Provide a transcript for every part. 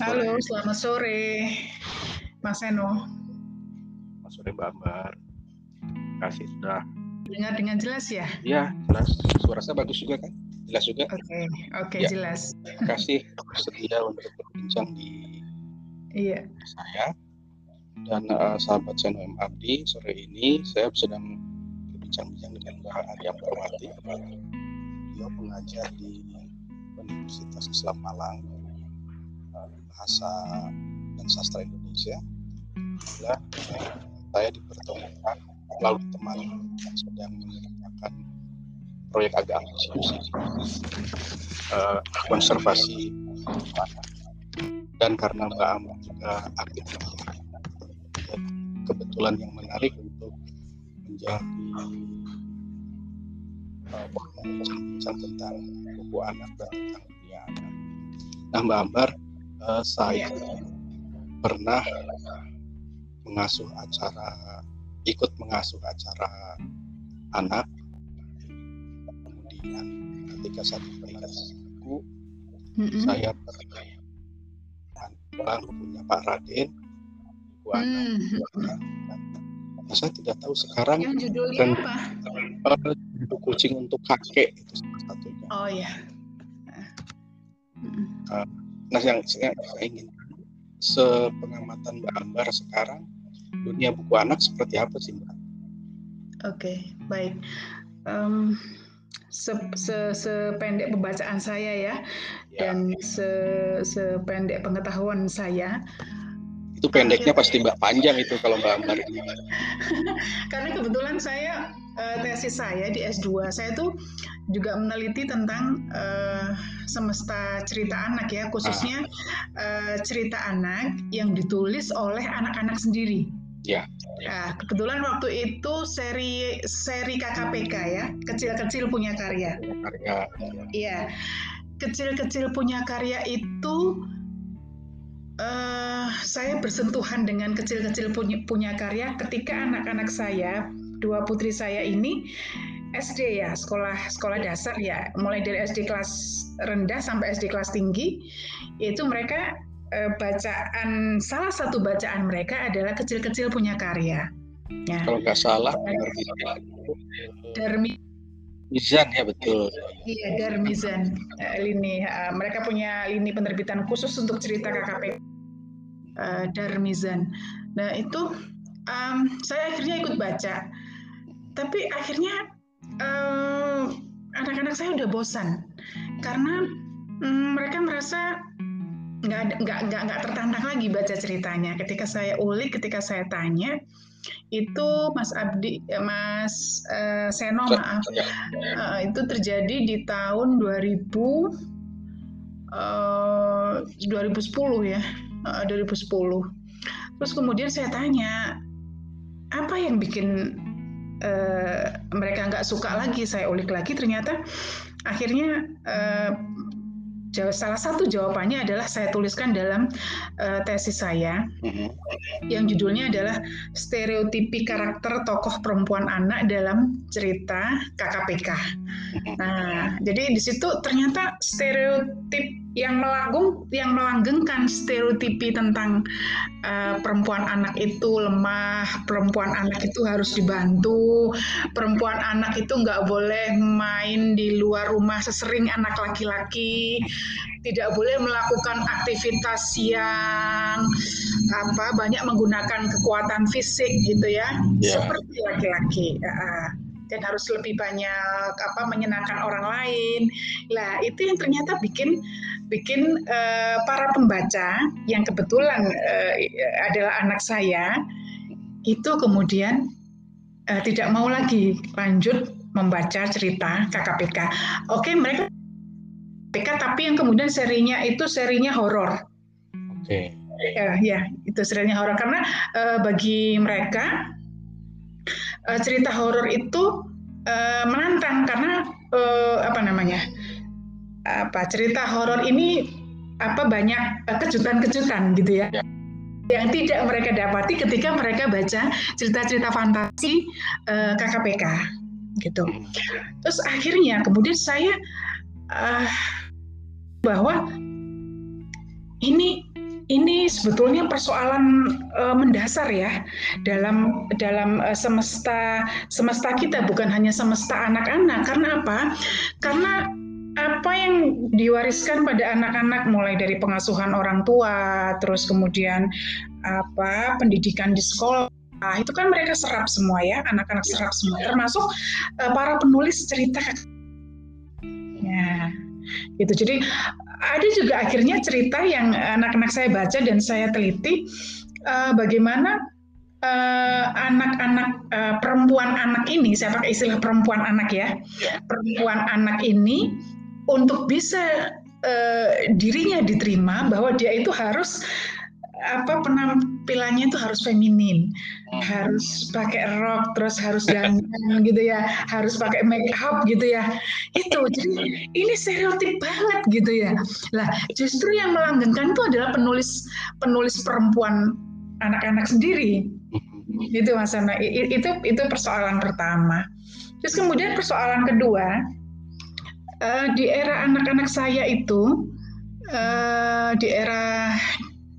sore. Halo, selamat sore, Mas Eno. Selamat sore Mbak Ambar. Kasih sudah. Dengar dengan jelas ya? Iya, jelas. Suara saya bagus juga kan? Jelas juga. Oke, oke Ya. jelas. Terima kasih setia untuk berbincang di Iya, saya dan eh, sahabat channel M Abdi sore ini saya sedang berbincang-bincang dengan Mbak Arya Permati. Beliau pengajar di Universitas Islam Malang bahasa dan sastra Indonesia. Eh, saya dipertemukan melalui teman yang sedang mengerjakan proyek agak ambisius eh, konservasi dan karena Mbak Amar juga aktif kebetulan yang menarik untuk menjadi uh, tentang buku anak dan tentang dunia anak. Nah Mbak Ambar, uh, saya pernah mengasuh acara, ikut mengasuh acara anak. Kemudian ketika saya pernah buku, Mm-mm. saya pernah pulang punya Pak Raden anak Hmm. Nah, saya tidak tahu sekarang Yang judulnya Dan- apa? buku kucing untuk kakek itu salah satunya. Oh ya. Mm-mm. Nah, yang saya, saya ingin sepengamatan Mbak Ambar sekarang dunia buku anak seperti apa sih Mbak? Oke, baik. Em, se, se, sependek pembacaan saya ya, Ya, dan se, sependek pengetahuan saya, itu pendeknya pasti Mbak panjang itu kalau Mbak Ambar karena kebetulan saya eh, tesis saya di S2 saya tuh juga meneliti tentang eh, semesta cerita anak ya khususnya eh, cerita anak yang ditulis oleh anak-anak sendiri. Ya. Nah, kebetulan waktu itu seri seri KKPK ya kecil-kecil punya karya. Karya Iya, kecil-kecil punya karya itu eh saya bersentuhan dengan kecil-kecil punya, punya karya ketika anak-anak saya, dua putri saya ini SD ya, sekolah sekolah dasar ya, mulai dari SD kelas rendah sampai SD kelas tinggi, itu mereka eh, bacaan salah satu bacaan mereka adalah kecil-kecil punya karya. Ya, kalau nggak salah Darmi Mizan ya betul. Iya, Darmizan eh, lini. eh, mereka punya lini penerbitan khusus untuk cerita KKP Darmizan. Nah itu em, saya akhirnya ikut baca, tapi akhirnya anak-anak saya udah bosan karena mm, mereka merasa nggak nggak nggak nggak tertantang lagi baca ceritanya. Ketika saya ulik, ketika saya tanya, itu Mas Abdi, eh, Mas eh, Seno maaf. Uh, itu terjadi di tahun 2000 eh, 2010 ya, uh, 2010. Terus kemudian saya tanya, apa yang bikin eh, mereka nggak suka lagi? Saya ulik lagi, ternyata akhirnya jawa- salah satu jawabannya adalah saya tuliskan dalam eh, tesis saya mhm. yang judulnya adalah stereotipi karakter tokoh perempuan anak dalam cerita KKPK. Nah, jadi di situ ternyata stereotip yang melanggung, yang melanggengkan stereotipi tentang uh, perempuan anak itu lemah, perempuan anak itu harus dibantu, perempuan anak itu nggak boleh main di luar rumah sesering anak laki-laki, tidak boleh melakukan aktivitas yang apa banyak menggunakan kekuatan fisik gitu ya, Ya. seperti laki-laki. Ya dan harus lebih banyak apa menyenangkan orang lain. Lah itu yang ternyata bikin bikin eh, para pembaca yang kebetulan eh, adalah anak saya itu kemudian eh, tidak mau lagi lanjut membaca cerita KKPK. Oke mereka KKPK tapi yang kemudian serinya itu serinya horor. Oke. Ya, ya, itu serinya horor karena eh, bagi mereka eh, cerita horor itu eh, menantang karena eh, apa namanya? apa cerita horor ini apa banyak kejutan-kejutan gitu ya. Ya. Yang tidak mereka dapati ketika mereka baca cerita-cerita fantasi eh, KKPK gitu. Mhm. Terus akhirnya kemudian saya eh, bahwa ini ini sebetulnya persoalan uh, mendasar ya dalam dalam uh, semesta semesta kita bukan hanya semesta anak-anak karena apa? Karena apa yang diwariskan pada anak-anak mulai dari pengasuhan orang tua, terus kemudian apa pendidikan di sekolah itu kan mereka serap semua ya, anak-anak serap semua, termasuk uh, para penulis cerita. Ya, gitu. Jadi ada juga akhirnya cerita yang anak-anak saya baca dan saya teliti uh, bagaimana eh, anak-anak uh, uh, perempuan anak ini, saya pakai istilah perempuan anak ya, ya. perempuan anak ini untuk bisa uh, dirinya diterima bahwa dia itu harus apa penampilannya itu harus feminin, hmm. harus pakai rok, terus harus dandan gitu ya, harus pakai make up gitu ya. Itu jadi ini stereotip banget gitu ya. Lah justru yang melanggengkan itu adalah penulis penulis perempuan anak-anak sendiri. Gitu Mas Ana. Itu itu persoalan pertama. Terus kemudian persoalan kedua uh, di era anak-anak saya itu uh, di era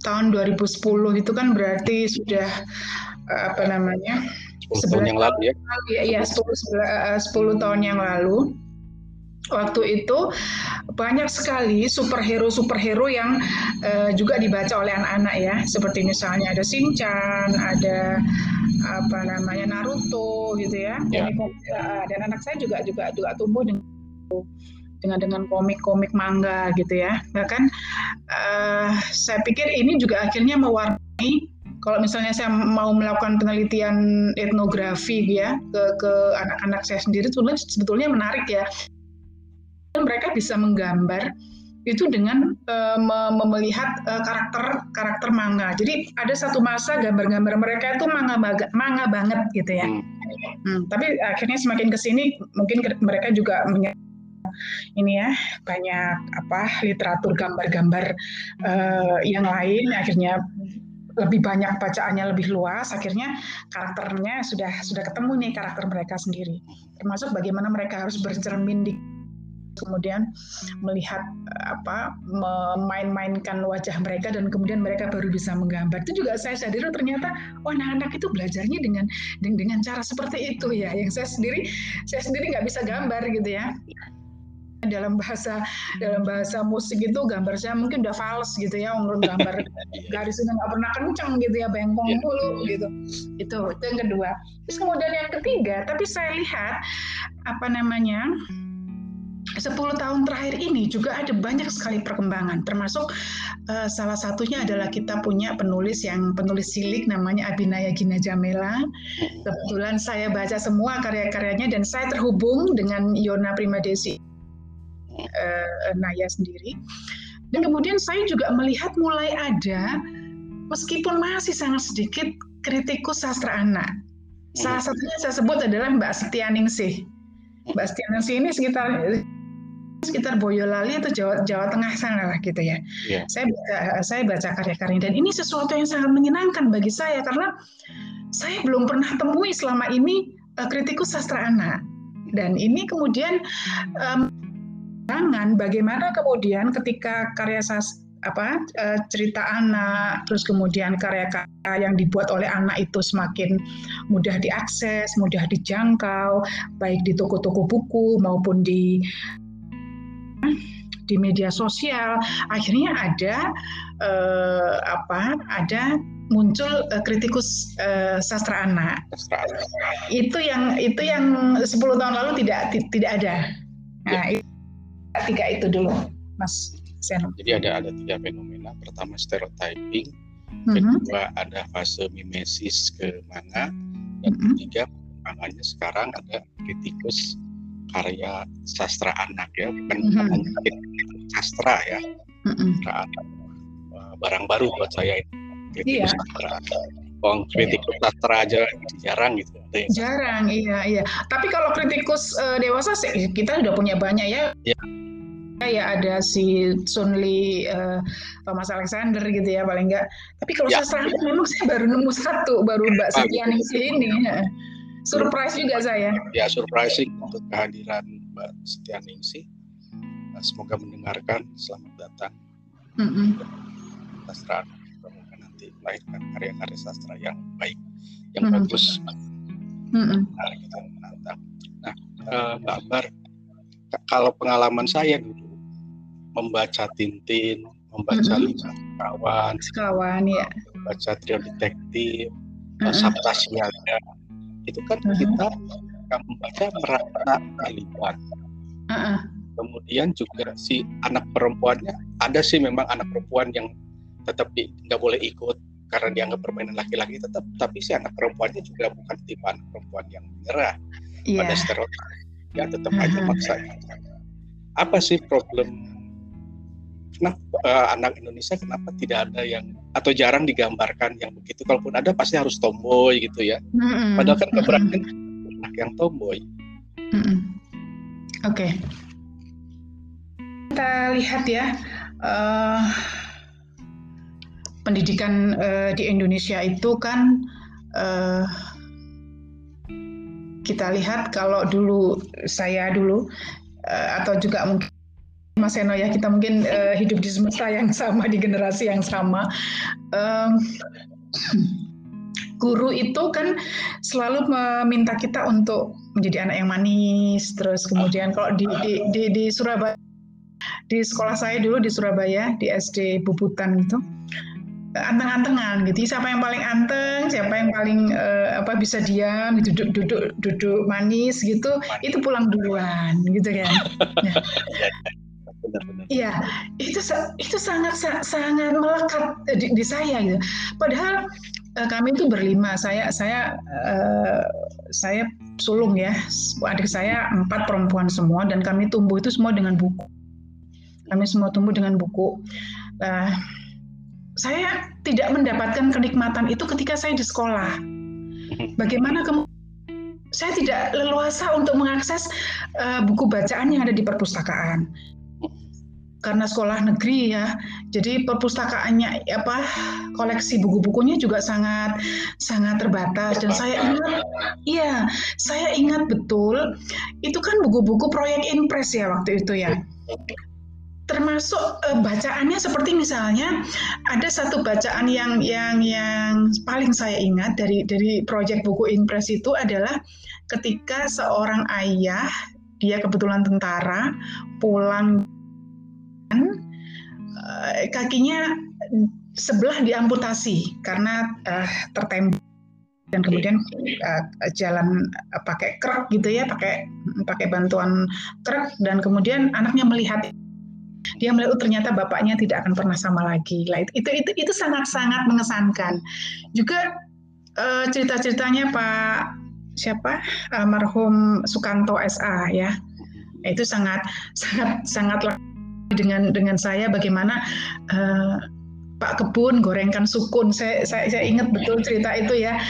tahun 2010 itu kan berarti sudah uh, apa namanya 10 tahun yang lalu ya? ya, ya 10, 10 tahun yang lalu. Waktu itu banyak sekali superhero superhero yang uh, juga dibaca oleh anak-anak ya. Seperti misalnya ada Shinchan ada apa namanya Naruto gitu ya, ya. dan anak saya juga juga juga tumbuh dengan dengan dengan komik-komik manga gitu ya bahkan uh, saya pikir ini juga akhirnya mewarnai kalau misalnya saya mau melakukan penelitian etnografi ya ke ke anak-anak saya sendiri sebetulnya sebetulnya menarik ya mereka bisa menggambar itu dengan uh, melihat uh, karakter karakter manga. Jadi ada satu masa gambar-gambar mereka itu manga manga banget gitu ya. Hmm. Hmm, tapi akhirnya semakin ke sini mungkin mereka juga ini ya banyak apa literatur gambar-gambar uh, yang lain akhirnya lebih banyak bacaannya lebih luas akhirnya karakternya sudah sudah ketemu nih karakter mereka sendiri. Termasuk bagaimana mereka harus bercermin di kemudian melihat apa memain-mainkan wajah mereka dan kemudian mereka baru bisa menggambar. Itu juga saya sadari ternyata oh anak-anak itu belajarnya dengan dengan cara seperti itu ya. Yang saya sendiri saya sendiri nggak bisa gambar gitu ya dalam bahasa dalam bahasa musik itu gambar saya mungkin udah fals gitu ya ngurun gambar garisnya nggak pernah kenceng gitu ya bengkong yeah. dulu gitu. Itu itu yang kedua. Terus kemudian yang ketiga tapi saya lihat apa namanya 10 tahun terakhir ini juga ada banyak sekali perkembangan. Termasuk uh, salah satunya adalah kita punya penulis yang penulis cilik namanya Abinaya Gina Jamela. Kebetulan saya baca semua karya-karyanya dan saya terhubung dengan Yona Primadesi uh, Naya sendiri. Dan kemudian saya juga melihat mulai ada, meskipun masih sangat sedikit, kritikus sastra anak. Salah hmm. satunya saya sebut adalah Mbak Setianingsih. Mbak Setianingsih ini sekitar sekitar Boyolali atau Jawa Jawa Tengah sana lah gitu ya. Yeah. Saya baca saya baca karya-karya dan ini sesuatu yang sangat menyenangkan bagi saya karena saya belum pernah temui selama ini uh, kritikus sastra anak. Dan ini kemudian um, jangan bagaimana kemudian ketika karya sas apa eh, cerita anak terus kemudian karya-karya yang dibuat oleh anak itu semakin mudah diakses, mudah dijangkau baik di toko-toko buku maupun di di media sosial akhirnya ada eh, apa ada muncul uh, kritikus uh, sastra anak. Sastra anak. Itu yang itu yang 10 tahun lalu tidak tidak ada. Nah, ya tiga itu dulu, Mas Seno. Jadi ada ada tiga fenomena. Pertama stereotyping, mm-hmm. kedua ada fase mimesis ke manga, dan mm-hmm. ketiga makanya sekarang ada kritikus karya sastra anak ya, bukan mm-hmm. sastra ya, mm-hmm. barang baru buat saya itu. Kritikus iya. sastra. Bang kritikus sastra aja jarang gitu. Jarang, iya iya. Tapi kalau kritikus uh, dewasa sih kita udah punya banyak ya. ya ya ada si Sun Lee, uh, Thomas Alexander gitu ya paling enggak. Tapi kalau ya. saya memang saya baru nemu satu, baru Mbak Setianingsi ini. Ya. Surprise juga saya. Ya surprising untuk kehadiran Mbak Setianingsi. Semoga mendengarkan. Selamat datang. Mm -hmm. nanti melahirkan karya-karya sastra yang baik, yang mm -hmm. bagus. Mm -hmm. Nah, gitu, menantang. Nah, uh, Mbak Akbar, kalau pengalaman saya dulu membaca Tintin, membaca mm -hmm. kawan, kawan ya, membaca trio detektif, mm -hmm. Sabta Siaga, itu kan mm -hmm. kita akan membaca merata terlibat. Uh -uh. Kemudian juga si anak perempuannya ada sih memang anak perempuan yang tetap nggak boleh ikut karena dianggap permainan laki-laki tetap tapi si anak perempuannya juga bukan tipe anak perempuan yang menyerah yeah. pada stereotip ya tetap aja maksa apa sih problem kenapa uh, anak Indonesia kenapa tidak ada yang atau jarang digambarkan yang begitu kalaupun ada pasti harus tomboy gitu ya mm-hmm. padahal kan keberanian mm-hmm. anak yang tomboy mm-hmm. oke okay. kita lihat ya uh, pendidikan uh, di Indonesia itu kan uh, kita lihat kalau dulu saya dulu uh, atau juga mungkin Mas Eno ya kita mungkin uh, hidup di semesta yang sama di generasi yang sama. Um, guru itu kan selalu meminta kita untuk menjadi anak yang manis. Terus kemudian kalau di di, di, di Surabaya di sekolah saya dulu di Surabaya di SD Bubutan itu anteng-antengan gitu siapa yang paling anteng siapa yang paling uh, apa bisa diam duduk duduk duduk manis gitu itu pulang duluan gitu kan nah, benar-benar. Iya, itu itu sangat sangat melekat di, di saya gitu. Padahal uh, kami itu berlima. Saya saya uh, saya sulung ya. Adik saya empat perempuan semua dan kami tumbuh itu semua dengan buku. Kami semua tumbuh dengan buku. Uh, saya tidak mendapatkan kenikmatan itu ketika saya di sekolah. Bagaimana kemudian saya tidak leluasa untuk mengakses uh, buku bacaan yang ada di perpustakaan. Karena sekolah negeri ya, jadi perpustakaannya apa koleksi buku-bukunya juga sangat sangat terbatas. Dan saya ingat, iya saya ingat betul itu kan buku-buku proyek impres ya waktu itu ya termasuk uh, bacaannya seperti misalnya ada satu bacaan yang yang yang paling saya ingat dari dari proyek buku impres itu adalah ketika seorang ayah dia kebetulan tentara pulang uh, kakinya sebelah diamputasi karena uh, tertembak. Dan kemudian uh, jalan uh, pakai krek gitu ya pakai pakai bantuan krek. Dan kemudian anaknya melihat dia melihat oh, ternyata bapaknya tidak akan pernah sama lagi lah itu itu itu sangat sangat mengesankan juga uh, cerita ceritanya Pak siapa almarhum Sukanto SA ya itu sangat sangat sangat dengan dengan saya bagaimana uh, Pak Kebun gorengkan sukun. Saya, saya saya ingat betul cerita itu ya.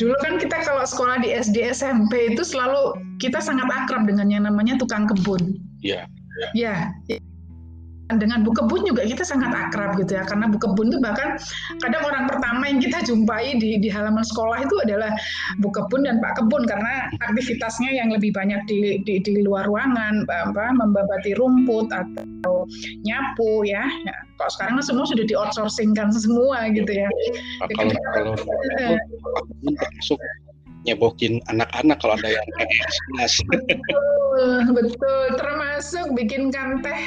Dulu kan kita kalau sekolah di SD SMP itu selalu kita sangat akrab dengan yang namanya tukang kebun. Iya. Ya. ya dengan Bu Kebun juga kita sangat akrab gitu ya karena Bu Kebun itu bahkan kadang orang pertama yang kita jumpai di di halaman sekolah itu adalah Bu Kebun dan Pak Kebun karena aktivitasnya yang lebih banyak di di, di luar ruangan apa membabati rumput atau nyapu ya, ya kok sekarang kan semua sudah di outsourcingkan semua gitu ya. Nah, kalau kalau eh, Pak Kebun termasuk nyebokin anak-anak kalau ada yang betul betul. Termasuk bikinkan teh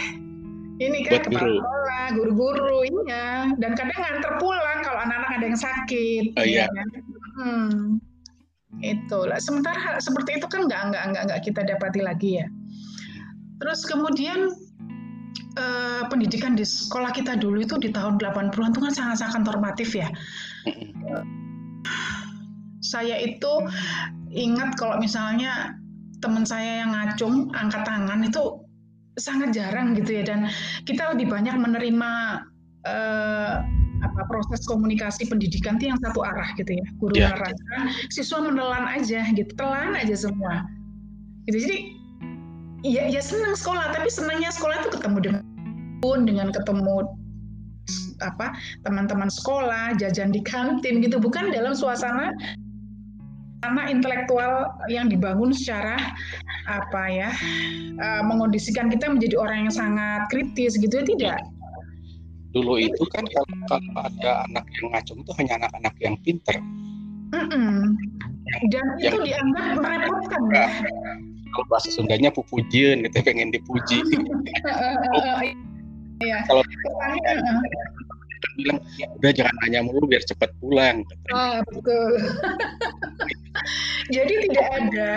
ini kan kepala sekolah, guru-guru, iya. Dan kadang nganter pulang kalau anak-anak ada yang sakit. Oh, iya. Ya. Hmm. Itulah. Sementara seperti itu kan nggak nggak nggak nggak kita dapati lagi ya. Terus kemudian eh, pendidikan di sekolah kita dulu itu di tahun 80-an itu kan sangat-sangat normatif ya. Saya itu ingat kalau misalnya teman saya yang ngacung angkat tangan itu sangat jarang gitu ya dan kita lebih banyak menerima uh, apa proses komunikasi pendidikan itu yang satu arah gitu ya guru yeah. menerangkan siswa menelan aja gitu telan aja semua gitu jadi ya ya senang sekolah tapi senangnya sekolah itu ketemu dengan pun dengan ketemu apa teman-teman sekolah jajan di kantin gitu bukan dalam suasana karena intelektual yang dibangun secara apa ya uh, mengondisikan kita menjadi orang yang sangat kritis gitu ya tidak dulu itu kan kalau, kalau ada anak yang ngacung itu hanya anak-anak yang pinter. Mm-mm. Dan yang, itu dianggap merepotkan ya. Kalau bahasa Sundanya pupujian gitu pengen dipuji. Iya. kalau bilang udah jangan nanya mulu biar cepat pulang. Oh, betul. Jadi tidak ada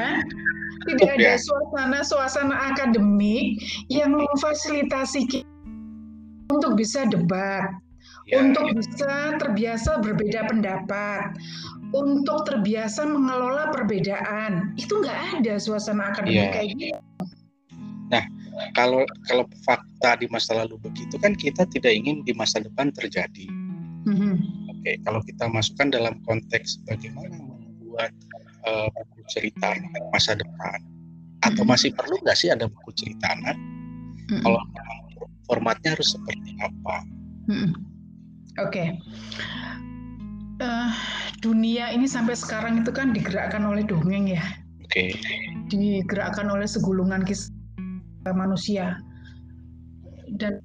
tidak ada suasana suasana akademik yang memfasilitasi kita untuk bisa debat, ya, untuk ya. bisa terbiasa berbeda pendapat, untuk terbiasa mengelola perbedaan. Itu nggak ada suasana akademik ya. kayak gitu. Nah, kalau kalau fakta di masa lalu begitu kan kita tidak ingin di masa depan terjadi. Mm-hmm. Oke, kalau kita masukkan dalam konteks bagaimana membuat uh, buku cerita masa depan, atau masih perlu nggak sih ada buku cerita anak? Mm-hmm. Kalau formatnya harus seperti apa? Mm-hmm. Oke. Okay. Uh, eh, dunia ini sampai sekarang itu kan digerakkan oleh dongeng ya. Oke. Okay. Digerakkan oleh segulungan kisah manusia. Dan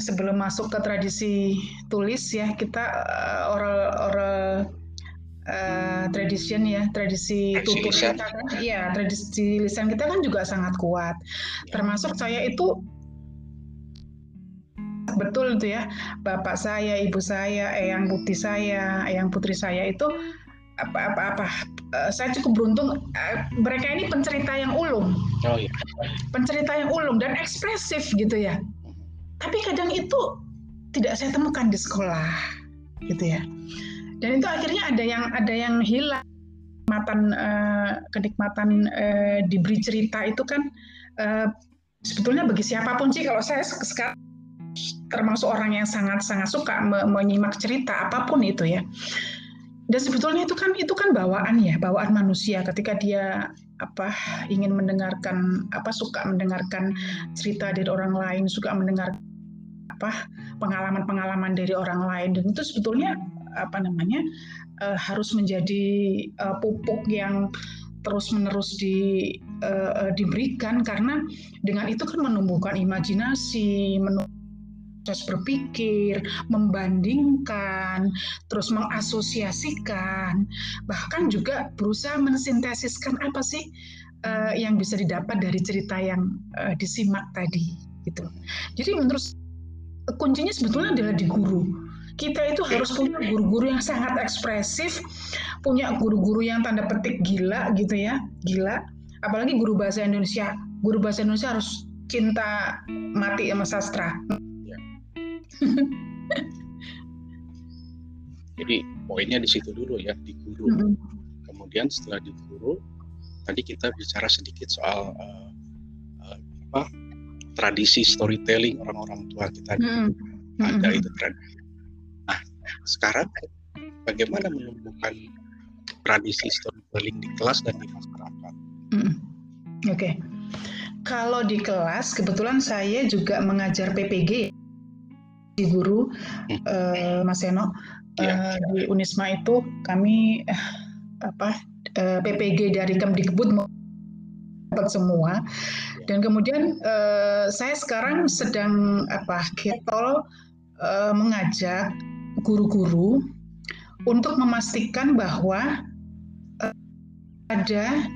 sebelum masuk ke tradisi tulis ya kita uh, oral oral uh, tradition ya tradisi tutur kita kan. Ya tradisi lisan kita kan juga sangat kuat. Termasuk saya itu betul itu ya bapak saya ibu saya eyang putih saya eyang putri saya itu apa apa apa. Uh, saya cukup beruntung uh, mereka ini pencerita yang ulung. Oh, iya. pencerita yang ulung dan ekspresif gitu ya. Tapi kadang itu tidak saya temukan di sekolah gitu ya dan itu akhirnya ada yang ada yang hilang. Kenikmatan uh, kenikmatan uh, diberi cerita itu kan uh, sebetulnya bagi siapa pun sih. Kalau saya sekarang termasuk orang yang sangat sangat suka menyimak cerita apa pun itu ya. Dan sebetulnya itu kan itu kan bawaan ya bawaan manusia. Ketika dia apa ingin mendengarkan apa suka mendengarkan cerita dari orang lain suka mendengar apa pengalaman-pengalaman dari orang lain. Dan itu sebetulnya apa namanya uh, harus menjadi uh, pupuk yang terus menerus di uh, diberikan karena dengan itu kan menumbuhkan imajinasi menumbuhkan proses berpikir, membandingkan, terus mengasosiasikan, bahkan juga berusaha mensintesiskan apa sih uh, yang bisa didapat dari cerita yang uh, disimak tadi gitu. Jadi menurut kuncinya sebetulnya adalah di guru. Kita itu harus punya guru-guru yang sangat ekspresif, punya guru-guru yang tanda petik gila gitu ya, gila. Apalagi guru bahasa Indonesia. Guru bahasa Indonesia harus cinta mati sama sastra Jadi poinnya di situ dulu ya di guru. Mm -hmm. Kemudian setelah di guru, tadi kita bicara sedikit soal uh, uh, apa tradisi storytelling orang-orang tua kita mm -hmm. ada itu tradisi. Sekarang bagaimana menumbuhkan tradisi storytelling di kelas dan di masyarakat? Mm. Oke. Okay. Kalau di kelas, kebetulan saya juga mengajar PPG di guru uh, Mas Seno yeah. uh, di Unisma itu kami uh, apa uh, PPG dari Kemdikbud dapat semua dan kemudian uh, saya sekarang sedang apa ketol uh, mengajak guru-guru untuk memastikan bahwa uh, ada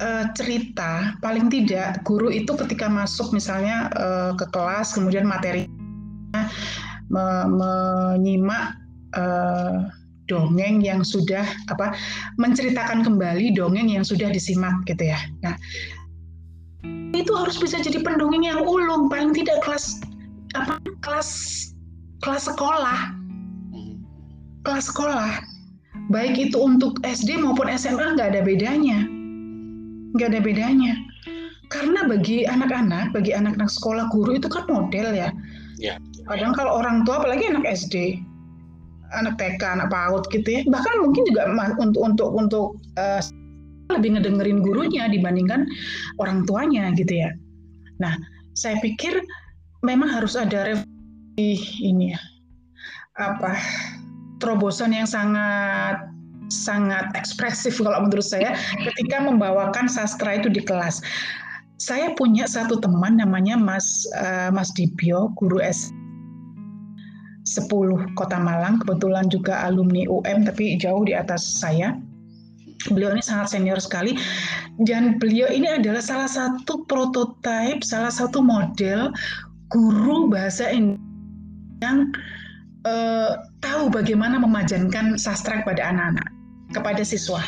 uh, cerita paling tidak guru itu ketika masuk misalnya uh, ke kelas kemudian materi me menyimak dongeng yang sudah apa menceritakan kembali dongeng yang sudah disimak gitu ya. Nah, itu harus bisa jadi pendongeng yang ulung paling tidak kelas apa kelas kelas sekolah. Kelas sekolah. Baik itu untuk SD maupun SMA nggak ada bedanya. Nggak ada bedanya. Karena bagi anak-anak, bagi anak-anak sekolah guru itu kan model ya. Ya. Kadang kalau orang tua apalagi anak SD, anak TK, anak PAUD gitu ya, bahkan mungkin juga untuk untuk untuk uh, lebih ngedengerin gurunya dibandingkan orang tuanya gitu ya. Nah, saya pikir memang harus ada revisi ini ya. Apa terobosan yang sangat sangat ekspresif kalau menurut saya ketika membawakan sastra itu di kelas. Saya punya satu teman namanya Mas uh, Mas Dibio, guru S 10 Kota Malang, kebetulan juga alumni UM tapi jauh di atas saya. Beliau ini sangat senior sekali dan beliau ini adalah salah satu prototipe, salah satu model guru bahasa Indonesia yang uh, tahu bagaimana memajankan sastra kepada anak-anak, kepada siswa.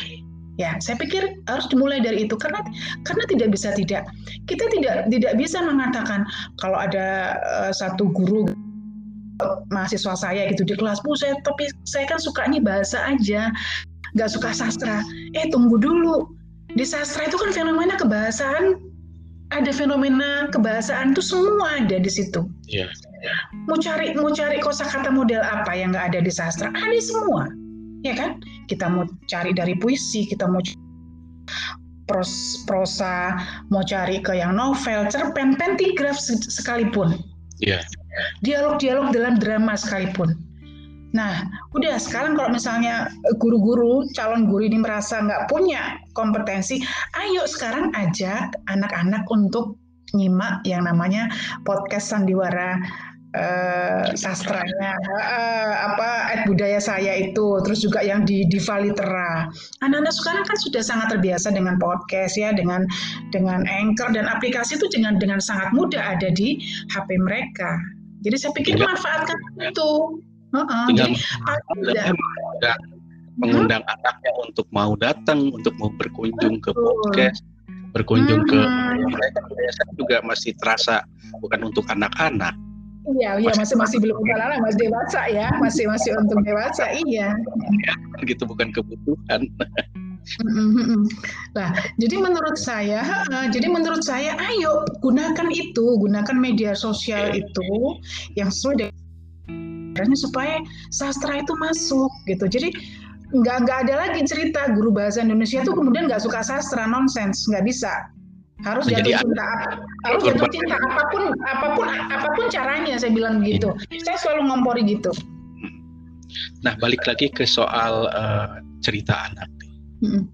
Ya, saya pikir harus dimulai dari itu karena karena tidak bisa tidak kita tidak tidak bisa mengatakan kalau ada uh, satu guru mahasiswa saya gitu di kelas, bu saya tapi saya kan sukanya bahasa aja, nggak suka sastra. Eh tunggu dulu, di sastra itu kan fenomena kebahasaan, ada fenomena kebahasaan itu semua ada di situ. Iya. Mau cari mau cari kosakata model apa yang nggak ada di sastra? Ada semua, ya kan? Kita mau cari dari puisi, kita mau pros, prosa, mau cari ke yang novel, cerpen, pentigraf sekalipun. Iya. Dialog-dialog dalam drama sekalipun. Nah, udah sekarang kalau misalnya guru-guru, calon guru ini merasa nggak punya kompetensi, ayo sekarang ajak anak-anak untuk nyimak yang namanya podcast sandiwara uh, sastranya. Uh, apa et budaya saya itu. Terus juga yang di Diva Litera anak-anak sekarang kan sudah sangat terbiasa dengan podcast ya dengan dengan anchor dan aplikasi itu dengan dengan sangat mudah ada di HP mereka. Jadi saya pikir Tinggal, manfaatkan itu. Jadi ada mengundang hmm? anaknya untuk mau datang untuk mau berkunjung ke podcast berkunjung hmm. ke mereka. Juga masih terasa bukan untuk anak-anak. Iya, iya masih masih belum anak masih dewasa ya, masih masih untuk dewasa, iya. Ya, gitu bukan kebutuhan. Nah, jadi menurut saya, jadi menurut saya, ayo gunakan itu, gunakan media sosial iya. itu yang sesuai dengan supaya sastra itu masuk gitu. Jadi nggak nggak ada lagi cerita guru bahasa Indonesia itu kemudian nggak suka sastra nonsens nggak bisa harus jatuh cinta harus jatuh cinta apa pun apa pun apa pun caranya saya bilang begitu saya selalu ngompori gitu. Nah balik lagi ke soal uh, cerita anak hmm.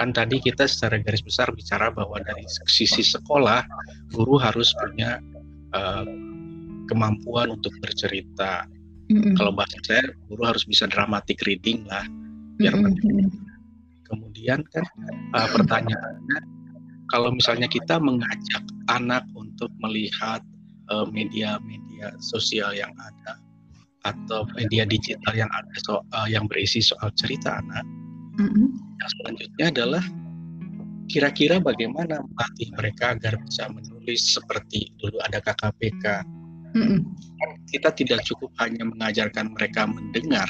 kan tadi kita secara garis besar bicara bahwa dari sisi sekolah guru harus punya uh, kemampuan untuk bercerita. Hmm Kalau bahasa saya, guru harus bisa dramatic reading lah biar mm-hmm. Kemudian kan uh, pertanyaannya kalau misalnya kita mengajak anak untuk melihat uh, media-media sosial yang ada atau media digital yang ada soal uh, yang berisi soal cerita anak, mm-hmm. yang selanjutnya adalah kira-kira bagaimana melatih mereka agar bisa menulis seperti dulu ada KKPK. Mm-hmm. Kita tidak cukup hanya mengajarkan mereka mendengar,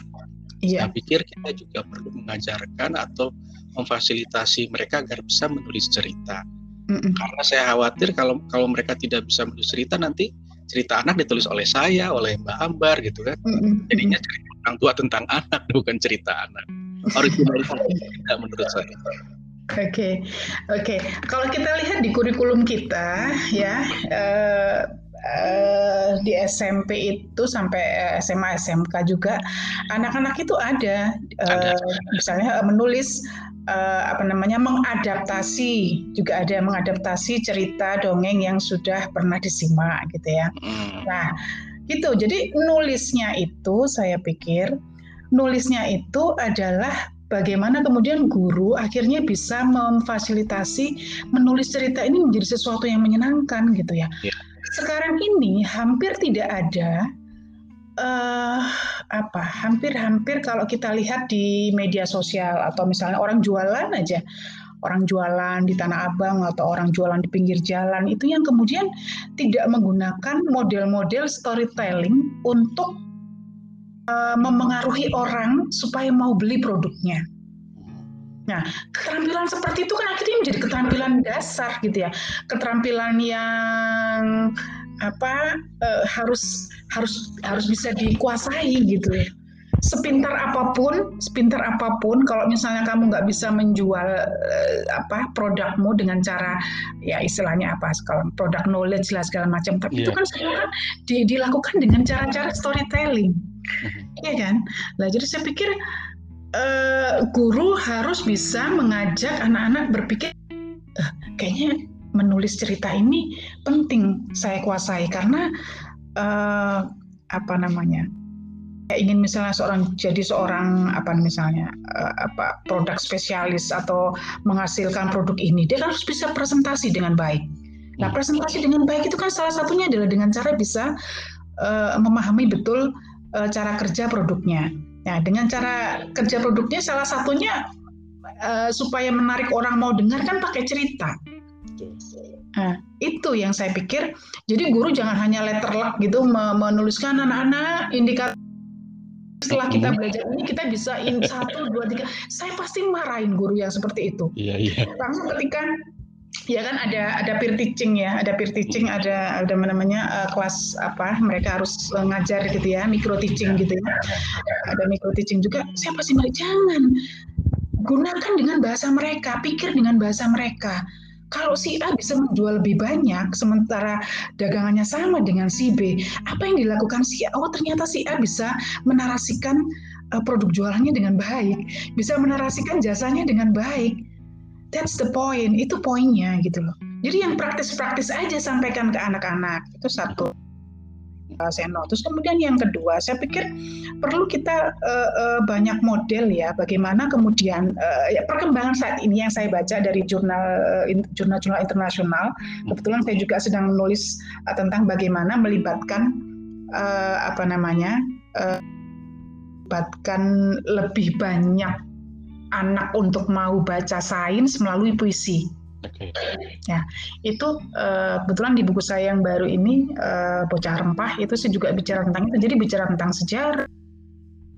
Yeah. Saya pikir kita juga perlu mengajarkan atau memfasilitasi mereka agar bisa menulis cerita. Mm -mm. Karena saya khawatir kalau kalau mereka tidak bisa menulis cerita nanti cerita anak ditulis oleh saya, oleh Mbak Ambar gitu kan. Mm -mm. Jadinya cerita orang tua tentang anak bukan cerita anak. Originalitas tidak menurut saya. Oke, okay. oke. Okay. Kalau kita lihat di kurikulum kita, ya, uh, uh, di SMP itu sampai SMA SMK juga anak-anak itu ada, uh, misalnya menulis uh, apa namanya mengadaptasi juga ada mengadaptasi cerita dongeng yang sudah pernah disimak gitu ya. Hmm. Nah gitu jadi nulisnya itu saya pikir nulisnya itu adalah bagaimana kemudian guru akhirnya bisa memfasilitasi menulis cerita ini menjadi sesuatu yang menyenangkan gitu ya. Yeah sekarang ini hampir tidak ada uh, apa hampir-hampir kalau kita lihat di media sosial atau misalnya orang jualan aja orang jualan di Tanah Abang atau orang jualan di pinggir jalan itu yang kemudian tidak menggunakan model-model storytelling untuk uh, memengaruhi orang supaya mau beli produknya. Nah, keterampilan seperti itu kan akhirnya menjadi keterampilan dasar gitu ya. Keterampilan yang apa uh, harus harus harus bisa dikuasai gitu ya. Sepintar apa pun, sepintar apa pun, kalau misalnya kamu nggak bisa menjual uh, apa produkmu dengan cara ya istilahnya apa, kalau produk knowledge lah segala macam, tapi yeah. itu iya. kan semua kan di, dilakukan dengan cara-cara storytelling, mm-hmm. Iya kan? Nah jadi saya pikir uh, guru harus bisa mengajak anak-anak berpikir uh, kayaknya menulis cerita ini penting saya kuasai karena uh, apa namanya ingin misalnya seorang jadi seorang apa misalnya uh, apa produk spesialis atau menghasilkan produk ini dia harus bisa presentasi dengan baik. Nah presentasi dengan baik itu kan salah satunya adalah dengan cara bisa uh, memahami betul uh, cara kerja produknya. Nah dengan cara kerja produknya salah satunya uh, supaya menarik orang mau dengar kan pakai cerita. Nah, itu yang saya pikir. Jadi guru jangan hanya letter luck gitu menuliskan anak-anak indikator setelah kita belajar ini kita bisa in satu dua tiga. Saya pasti marahin guru yang seperti itu. Iya iya. Langsung ketika ya kan ada ada peer teaching ya ada peer teaching ada ada namanya uh, kelas apa mereka harus ngajar gitu ya micro teaching gitu ya. Ada micro teaching juga. Saya pasti marahin jangan gunakan dengan bahasa mereka pikir dengan bahasa mereka kalau si A bisa menjual lebih banyak, sementara dagangannya sama dengan si B, apa yang dilakukan si A? Oh, ternyata si A bisa menarasikan uh, produk jualannya dengan baik, bisa menarasikan jasanya dengan baik. That's the point, itu poinnya gitu loh. Jadi yang praktis-praktis aja sampaikan ke anak-anak, itu satu. Seno. Terus kemudian yang kedua, saya pikir perlu kita uh, uh, banyak model ya, bagaimana kemudian uh, ya perkembangan saat ini yang saya baca dari jurnal jurnal-jurnal internasional. Kebetulan saya juga sedang menulis uh, tentang bagaimana melibatkan uh, apa namanya, uh, melibatkan lebih banyak anak untuk mau baca sains melalui puisi. Okay. Ya, itu uh, kebetulan di buku saya yang baru ini uh, bocah rempah itu saya juga bicara tentang itu. Jadi bicara tentang sejarah,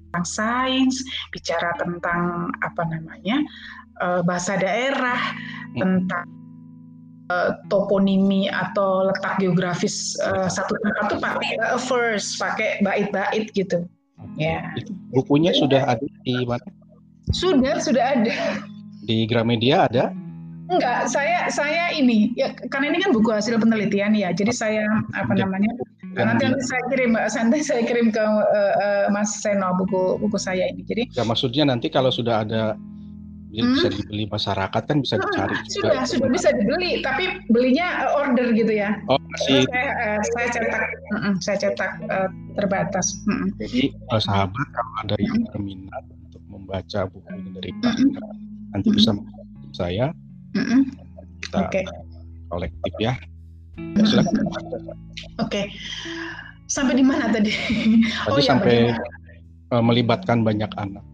tentang sains, bicara tentang apa namanya uh, bahasa daerah, hmm. tentang uh, toponimi atau letak geografis uh, satu tempat itu pakai uh, verse, pakai bait-bait gitu. Ya. Bukunya sudah ada di mana? Sudah, sudah ada. Di Gramedia ada? Enggak, saya saya ini ya karena ini kan buku hasil penelitian ya. Jadi saya apa namanya? Nanti nanti saya kirim nanti saya kirim ke uh, uh, Mas Seno buku buku saya ini. Jadi ya maksudnya nanti kalau sudah ada hmm? bisa dibeli masyarakat kan bisa dicari hmm, juga. Sudah sudah bisa dibeli, tapi belinya order gitu ya. Oh masih. Saya, uh, saya cetak, uh, uh, saya cetak uh, terbatas. Uh. Jadi uh, sahabat kalau ada yang berminat untuk membaca buku ini dari uh. nanti bisa saya Mm-hmm. Kita okay. kolektif ya. ya Oke. Okay. Sampai di mana tadi? Tadi oh, sampai ya, melibatkan banyak anak.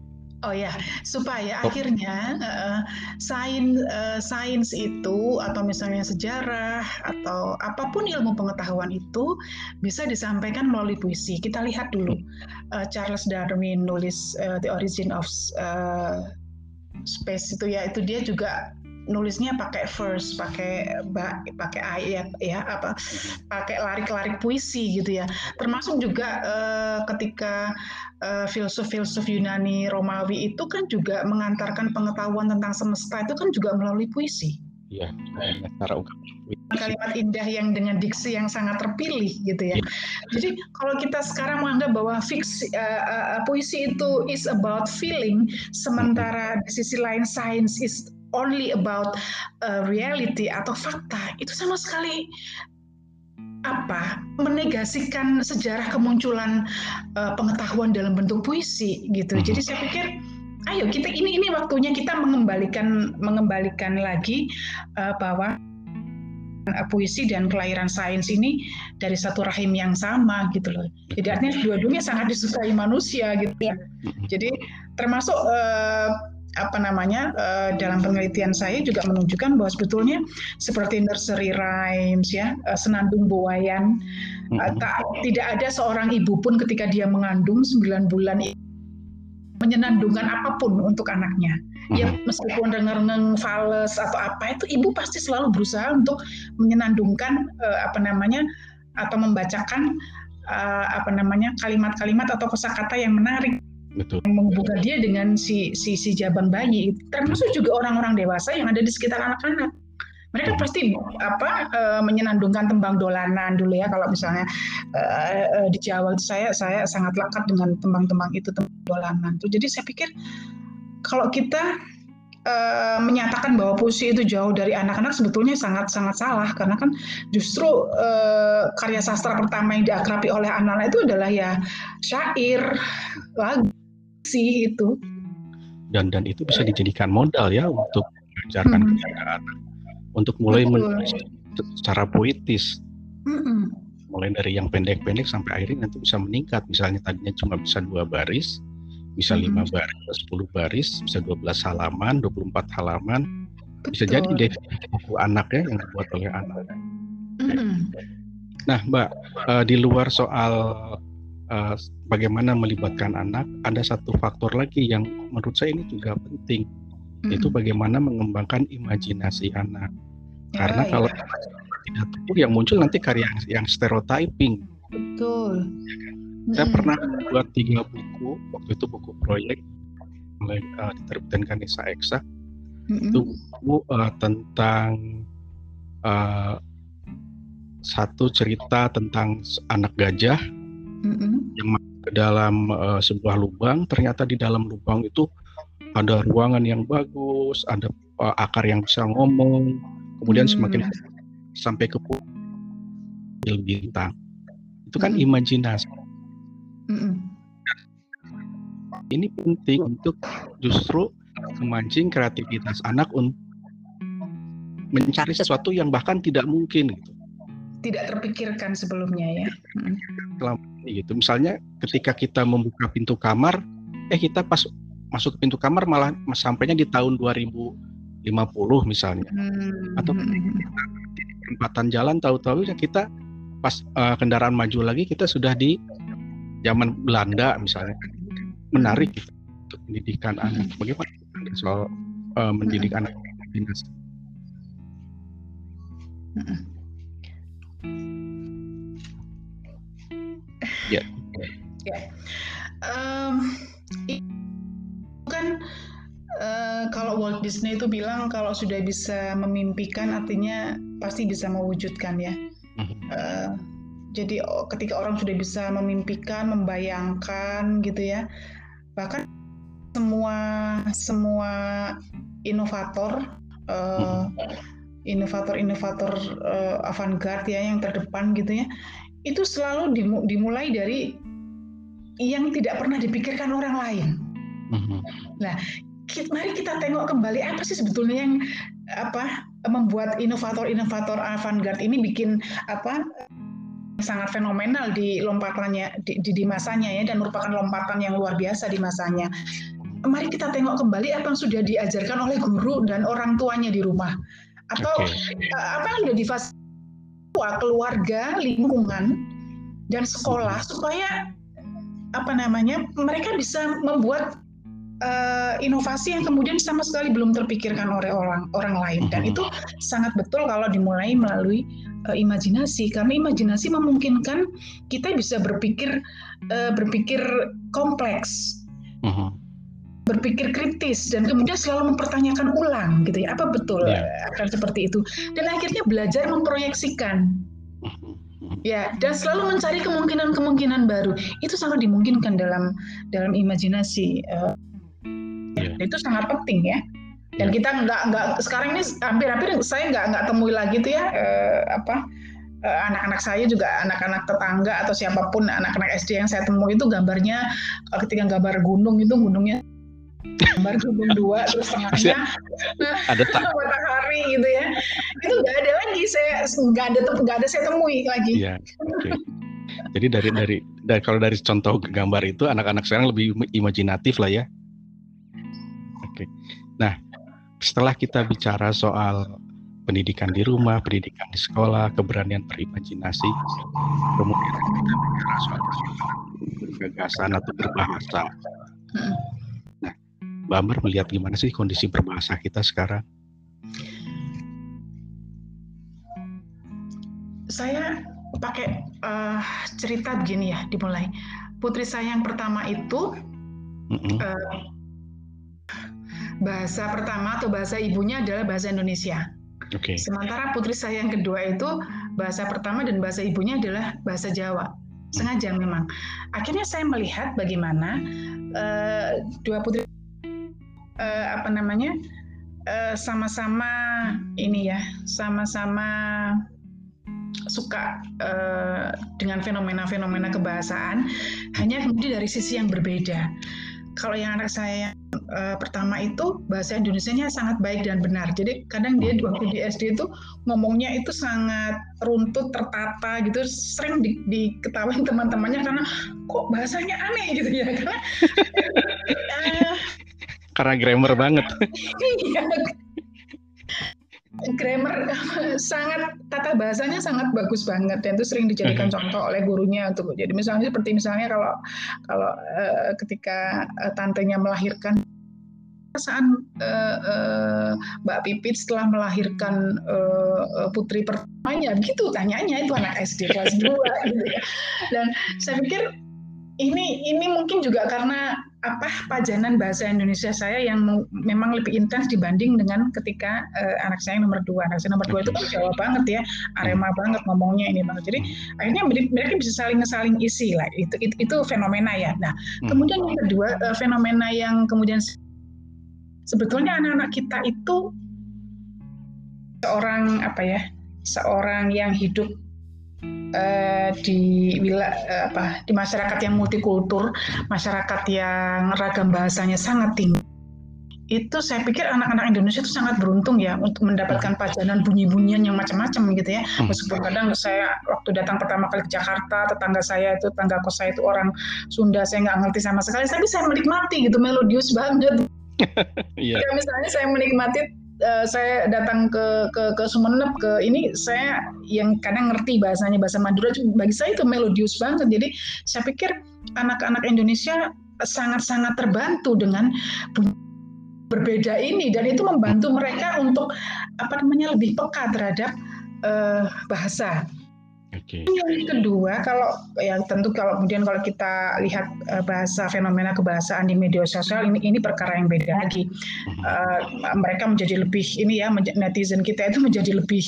Oh ya, supaya oh. akhirnya uh, sains uh, sains itu atau misalnya sejarah atau apa pun ilmu pengetahuan itu bisa disampaikan melalui puisi. Kita lihat dulu uh, Charles Darwin nulis uh, The Origin of uh, Space itu ya, itu dia juga nulisnya pakai verse, pakai pakai ayat ya apa pakai larik-larik puisi gitu ya. Termasuk juga uh, ketika uh, filsuf-filsuf Yunani Romawi itu kan juga mengantarkan pengetahuan tentang semesta itu kan juga melalui puisi. Iya, cara kalimat indah yang dengan diksi yang sangat terpilih gitu ya. ya. Jadi kalau kita sekarang menganggap bahwa fiksi uh, uh, puisi itu is about feeling, sementara di sisi lain science is only about uh, reality atau fakta itu sama sekali apa menegasikan sejarah kemunculan uh, pengetahuan dalam bentuk puisi gitu. Jadi saya pikir ayo kita ini ini waktunya kita mengembalikan mengembalikan lagi uh, bahwa puisi dan kelahiran sains ini dari satu rahim yang sama gitu loh. Jadi artinya dua-duanya sangat disukai manusia gitu ya. Jadi termasuk uh, apa namanya uh, dalam penelitian saya juga menunjukkan bahwa sebetulnya seperti nursery rhymes ya uh, senandung buayan uh, tak, tidak ada seorang ibu pun ketika dia mengandung 9 bulan menyenandungkan apa pun untuk anaknya. Ya meskipun rengeng fales atau apa itu ibu pasti selalu berusaha untuk menyenandungkan uh, apa namanya atau membacakan uh, apa namanya kalimat-kalimat atau kosakata yang menarik Betul. menghubungkan dia dengan si si si jaban bayi. Termasuk juga orang-orang dewasa yang ada di sekitar anak-anak. Mereka hmm. pasti apa uh, menyenandungkan tembang dolanan dulu ya. Kalau misalnya uh, uh, di Jawa itu saya saya sangat lekat dengan tembang-tembang itu tembang dolanan tuh. Jadi saya pikir kalau kita uh, menyatakan bahwa puisi itu jauh dari anak-anak sebetulnya sangat-sangat salah. Karena kan justru uh, karya sastra pertama yang diakrabi oleh anak-anak itu adalah ya syair, lagu sih itu. Dan dan itu bisa dijadikan modal ya untuk mengajarkan hmm. kepada anak untuk mulai menulis secara poetis. Hmm. Mulai dari yang pendek-pendek sampai akhirnya nanti bisa meningkat. Misalnya tadinya cuma bisa dua baris, bisa lima mm -hmm. baris, 10 baris, bisa 12 halaman, 24 halaman. Betul. Bisa jadi deh buku anak ya yang dibuat oleh anak. Mm -hmm. Nah, Mbak, uh, di luar soal uh, bagaimana melibatkan anak, ada satu faktor lagi yang menurut saya ini juga penting, mm-hmm. yaitu bagaimana mengembangkan imajinasi anak. Ya, Karena ya. kalau tidak tumbuh, yang muncul nanti karya yang, yang stereotyping. Betul. Ya kan? Saya pernah membuat tiga buku, waktu itu buku proyek mulai uh, diterbitkan Kanisa Eksa. Mm-hmm. Itu buku uh, tentang uh, satu cerita tentang anak gajah mm-hmm. yang masuk ke dalam uh, sebuah lubang. Ternyata di dalam lubang itu ada ruangan yang bagus, ada uh, akar yang bisa ngomong. Kemudian mm-hmm. semakin sampai ke bintang. Itu kan mm-hmm. imajinasi Mm-mm. Ini penting untuk justru memancing kreativitas anak untuk mencari sesuatu yang bahkan tidak mungkin gitu. Tidak terpikirkan sebelumnya ya. Selama ini gitu. Misalnya ketika kita membuka pintu kamar, eh kita pas masuk ke pintu kamar malah sampainya di tahun 2050 misalnya. Hmm. Atau di perempatan jalan tahu-tahu ya kita pas uh, kendaraan maju lagi kita sudah di zaman Belanda misalnya menarik gitu, untuk pendidikan anak. Bagaimana soal uh, mendidik anak dinas? Ya. Ya. Um, kan uh, kalau Walt Disney itu bilang kalau sudah bisa memimpikan artinya pasti bisa mewujudkan ya. Uh, jadi ketika orang sudah bisa memimpikan, membayangkan gitu ya. Bahkan semua semua inovator uh, inovator-inovator uh, avant-garde ya yang terdepan gitu ya. Itu selalu dimulai dari yang tidak pernah dipikirkan orang lain. Mm-hmm. Nah, mari kita tengok kembali apa sih sebetulnya yang apa membuat inovator-inovator avant-garde ini bikin apa sangat fenomenal di lompatannya di, di, di masanya ya dan merupakan lompatan yang luar biasa di masanya. Mari kita tengok kembali apa yang sudah diajarkan oleh guru dan orang tuanya di rumah atau okay. Eh, apa yang sudah difasilitasi keluarga, lingkungan dan sekolah supaya apa namanya mereka bisa membuat uh, inovasi yang kemudian sama sekali belum terpikirkan oleh orang orang lain dan mm-hmm. itu sangat betul kalau dimulai melalui uh, imajinasi karena imajinasi memungkinkan kita bisa berpikir uh, berpikir kompleks uh-huh. Berpikir kritis dan kemudian selalu mempertanyakan ulang gitu ya. Apa betul yeah. akan seperti itu? Dan akhirnya belajar memproyeksikan. Ya dan selalu mencari kemungkinan-kemungkinan baru. Itu sangat dimungkinkan dalam dalam imajinasi uh, yeah. itu sangat penting ya. Dan kita nggak nggak sekarang ini hampir-hampir saya nggak nggak temui lagi tuh ya eh, apa eh, anak-anak saya juga anak-anak tetangga atau siapa pun anak-anak SD yang saya temui itu gambarnya ketika gambar gunung itu gunungnya gambar gunung dua terus tengahnya ada matahari gitu ya itu nggak ada lagi saya nggak ada nggak ada saya temui lagi ya, okay. jadi dari dari dari kalau dari contoh gambar itu anak-anak sekarang lebih imajinatif lah ya oke okay. nah setelah kita bicara soal pendidikan di rumah, pendidikan di sekolah, keberanian berimajinasi, kemudian kita bicara soal gagasan atau berbahasa. Nah, Mbak Amber melihat gimana sih kondisi berbahasa kita sekarang? Saya pakai uh, cerita begini ya, dimulai. Putri saya yang pertama itu mm -hmm. uh, bahasa pertama atau bahasa ibunya adalah bahasa Indonesia. Okay. Sementara putri saya yang kedua itu bahasa pertama dan bahasa ibunya adalah bahasa Jawa. Sengaja memang. Akhirnya saya melihat bagaimana uh, dua putri uh, apa namanya uh, sama-sama ini ya, sama-sama suka uh, dengan fenomena-fenomena kebahasaan, hanya kemudian dari sisi yang berbeda. Kalau yang anak saya yang uh, pertama itu bahasa Indonesia-nya sangat baik dan benar. Jadi kadang dia waktu di SD itu ngomongnya itu sangat runtut, tertata gitu, sering di, diketawain teman-temannya karena kok bahasanya aneh gitu ya karena uh, karena grammar banget. Iya, grammar sangat tata bahasanya sangat bagus banget dan itu sering dijadikan hmm. contoh oleh gurunya untuk jadi misalnya seperti misalnya kalau kalau uh, ketika uh, tantenya melahirkan perasaan uh, uh, Mbak Pipit setelah melahirkan uh, putri pertamanya gitu tanyanya itu anak SD kelas 2 gitu ya. dan saya pikir ini ini mungkin juga karena apa pajanan bahasa Indonesia saya yang memang lebih intens dibanding dengan ketika uh, anak saya nomor dua anak saya nomor dua itu kan Jawa banget ya Arema hmm. banget ngomongnya ini banget jadi hmm. akhirnya mereka bisa saling saling isi lah itu itu, itu fenomena ya nah hmm. kemudian yang kedua uh, fenomena yang kemudian sebetulnya anak-anak kita itu seorang apa ya seorang yang hidup uh, di wilayah uh, apa di masyarakat yang multikultur, masyarakat yang ragam bahasanya sangat tinggi. Itu saya pikir anak-anak Indonesia itu sangat beruntung ya untuk mendapatkan pajanan bunyi-bunyian yang macam-macam gitu ya. Hmm. Meskipun kadang saya waktu datang pertama kali ke Jakarta, tetangga saya itu, tetangga kos saya itu orang Sunda, saya nggak ngerti sama sekali, tapi saya menikmati gitu, melodius banget. yeah. Ya, misalnya saya menikmati uh, saya datang ke ke ke Sumeneb ke ini saya yang kadang ngerti bahasanya bahasa Madura bagi saya itu melodius banget. Jadi saya pikir anak-anak Indonesia sangat-sangat terbantu dengan berbeda ini dan itu membantu mereka untuk apa namanya lebih peka terhadap uh, bahasa Okay. Yang kedua, kalau yang tentu kalau kemudian kalau kita lihat uh, bahasa fenomena kebahasaan di media sosial ini ini perkara yang beda lagi. Uh, mereka menjadi lebih ini ya netizen kita itu menjadi lebih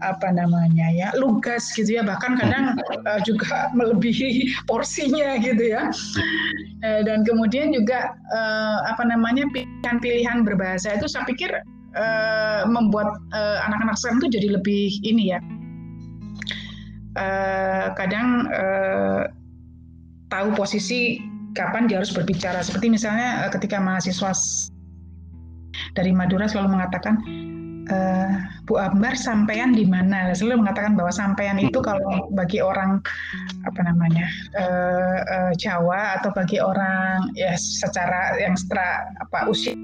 apa namanya ya lugas gitu ya bahkan kadang uh, juga melebihi porsinya gitu ya. Uh, dan kemudian juga uh, apa namanya pilihan-pilihan berbahasa itu saya pikir uh, membuat anak-anak uh, sekarang itu jadi lebih ini ya uh, kadang uh, tahu posisi kapan dia harus berbicara. Seperti misalnya uh, ketika mahasiswa dari Madura selalu mengatakan, uh, Bu Ambar sampean di mana? Selalu mengatakan bahwa sampean itu hmm. kalau bagi orang apa namanya uh, uh, Jawa atau bagi orang ya secara yang secara apa usia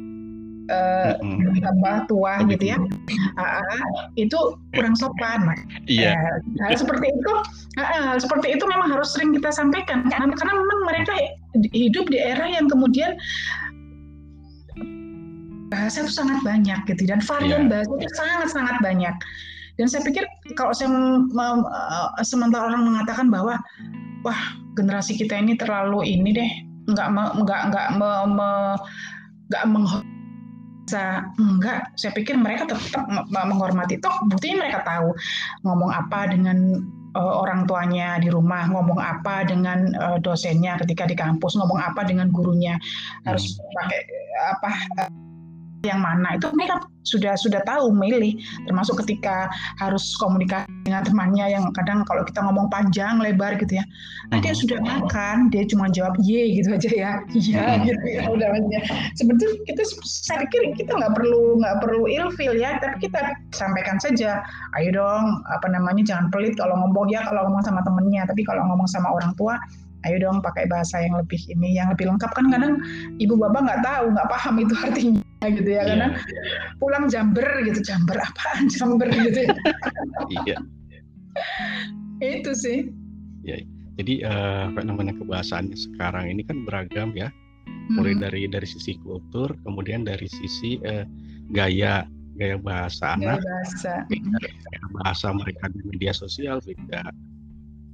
uh, mm-hmm. tambah tua gitu ya, uh, itu kurang sopan. Iya. Yeah. Uh, seperti itu, uh, seperti itu memang harus sering kita sampaikan karena, karena memang mereka hidup di era yang kemudian bahasa itu sangat banyak gitu dan varian yeah. bahasa itu sangat sangat banyak. Dan saya pikir kalau saya uh, sementara orang mengatakan bahwa wah generasi kita ini terlalu ini deh nggak nggak nggak nggak menghormati bisa enggak. Saya pikir mereka tetap menghormati. Toh buktinya mereka tahu ngomong apa dengan uh, orang tuanya di rumah ngomong apa dengan uh, dosennya ketika di kampus ngomong apa dengan gurunya. Harus hmm. pakai apa uh, yang mana. Itu mereka sudah sudah tahu milih termasuk ketika harus komunikasi dengan temannya yang kadang kalau kita ngomong panjang lebar gitu ya. Nah dia hmm. sudah makan dia cuma jawab ye gitu aja ya. Iya hmm. gitu ya udah aja. Sebetulnya kita saya pikir kita nggak perlu nggak perlu ilfil ya tapi kita sampaikan saja ayo dong apa namanya jangan pelit kalau ngomong ya kalau ngomong sama temennya tapi kalau ngomong sama orang tua ayo dong pakai bahasa yang lebih ini yang lebih lengkap. Kan kadang ibu bapak nggak tahu nggak paham itu artinya gitu ya karena yeah. pulang jamber gitu jamber apaan jamber gitu ya iya itu sih ya jadi uh, fenomena kebahasaannya sekarang ini kan beragam ya mulai hmm. dari dari sisi kultur kemudian dari sisi uh, gaya gaya bahasa gaya anak bahasa. Gaya bahasa mereka di media sosial beda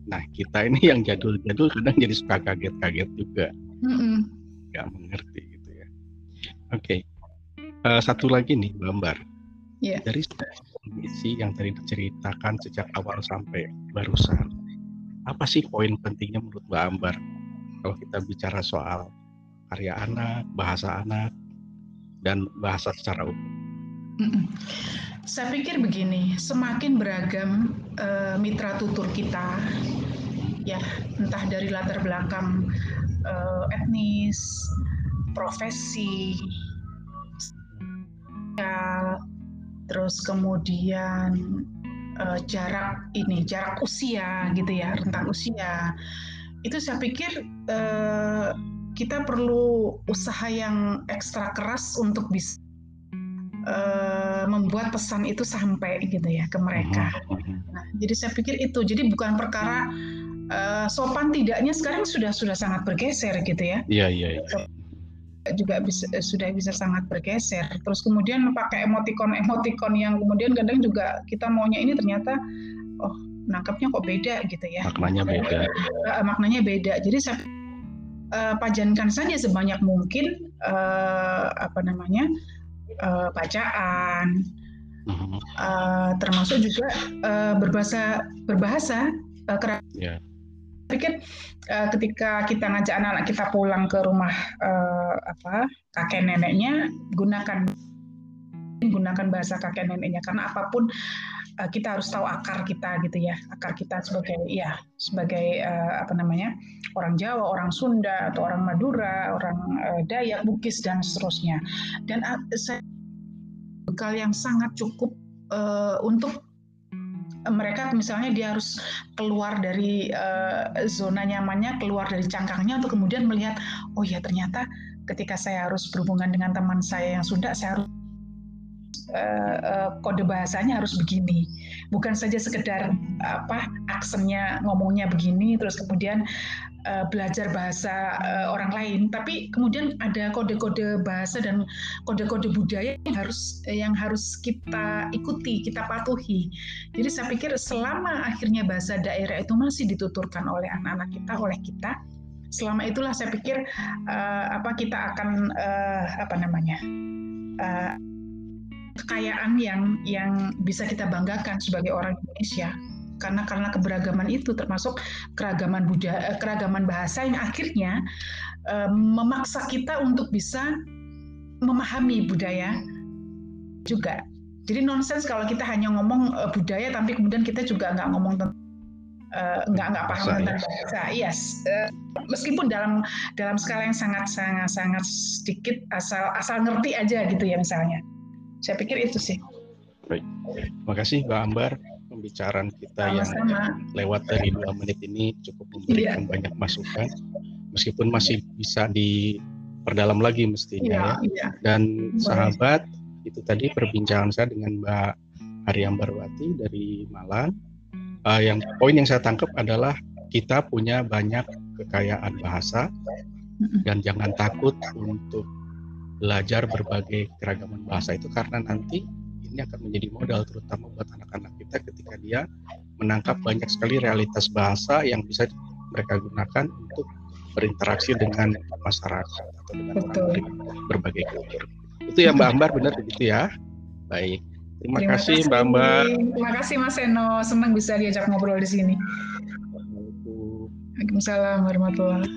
Nah kita ini yang jadul-jadul kadang jadi suka kaget-kaget juga, mm-hmm. nggak mengerti gitu ya. Oke, okay. Uh, satu lagi nih Mbak yeah. dari kondisi yang tadi diceritakan sejak awal sampai barusan, apa sih poin pentingnya menurut Mbak Ambar kalau kita bicara soal karya anak, bahasa anak, dan bahasa secara umum? Saya pikir begini, semakin beragam uh, mitra tutur kita, ya entah dari latar belakang uh, etnis, profesi, terus kemudian uh, jarak ini, jarak usia gitu ya, rentang usia, itu saya pikir uh, kita perlu usaha yang ekstra keras untuk bisa uh, membuat pesan itu sampai gitu ya ke mereka. Nah, jadi saya pikir itu. Jadi bukan perkara uh, sopan tidaknya sekarang sudah sudah sangat bergeser gitu ya. Iya iya. iya. Juga bisa, sudah bisa sangat bergeser. Terus kemudian pakai emotikon-emotikon yang kemudian kadang juga kita maunya ini ternyata oh nangkapnya kok beda gitu ya. Maknanya beda. Uh, maknanya beda. Jadi saya uh, pajankan saja sebanyak mungkin uh, apa namanya uh, bacaan, uh, termasuk juga uh, berbahasa berbahasa uh, yeah. Pikir uh, ketika kita ngajak anak-anak kita pulang ke rumah uh, apa kakek neneknya gunakan gunakan bahasa kakek neneknya. Karena apa pun uh, kita harus tahu akar kita gitu ya. Akar kita sebagai ya sebagai uh, apa namanya orang Jawa orang Sunda atau orang Madura orang uh, Dayak Bugis dan seterusnya. Dan uh, saya bekal yang sangat cukup uh, untuk mereka misalnya dia harus keluar dari uh, zona nyamannya, keluar dari cangkangnya untuk kemudian melihat, oh ya ternyata ketika saya harus berhubungan dengan teman saya yang Sunda, saya harus uh, uh, kode bahasanya harus begini, bukan saja sekedar apa aksennya ngomongnya begini, terus kemudian uh, belajar bahasa uh, orang lain, tapi kemudian ada kode-kode bahasa dan kode-kode budaya yang harus yang harus kita ikuti, kita patuhi. Jadi saya pikir selama akhirnya bahasa daerah itu masih dituturkan oleh anak-anak kita, oleh kita, selama itulah saya pikir apa kita akan apa namanya kekayaan yang yang bisa kita banggakan sebagai orang Indonesia karena karena keberagaman itu termasuk keragaman budaya eh, keragaman bahasa yang akhirnya uh, memaksa kita untuk bisa memahami budaya juga. Jadi nonsens kalau kita hanya ngomong uh, budaya tapi kemudian kita juga nggak ngomong tentang uh, nggak nggak paham bahasa, tentang bahasa. Yes. Uh, meskipun dalam dalam skala yang sangat sangat sangat sedikit asal asal ngerti aja gitu ya misalnya. Saya pikir itu sih. Baik. Terima kasih Mbak Ambar pembicaraan kita Sama-sama. yang lewat dari dua menit ini cukup memberikan iya. banyak masukan meskipun masih bisa diperdalam lagi mestinya iya, ya. Iya. Dan sahabat itu tadi perbincangan saya dengan Mbak Aryam Barwati dari Malang. Uh, yang poin yang saya tangkap adalah kita punya banyak kekayaan bahasa dan jangan takut untuk belajar berbagai keragaman bahasa itu karena nanti ini akan menjadi modal terutama buat anak-anak kita ketika dia menangkap banyak sekali realitas bahasa yang bisa mereka gunakan untuk berinteraksi dengan masyarakat atau dengan Betul. orang dari berbagai kultur. Itu ya Mbak Ambar benar begitu ya? Baik. Terima, Terima kasih, kasih Mbak Ambar. Terima kasih Mas Eno, senang bisa diajak ngobrol di sini. Waalaikumsalam warahmatullahi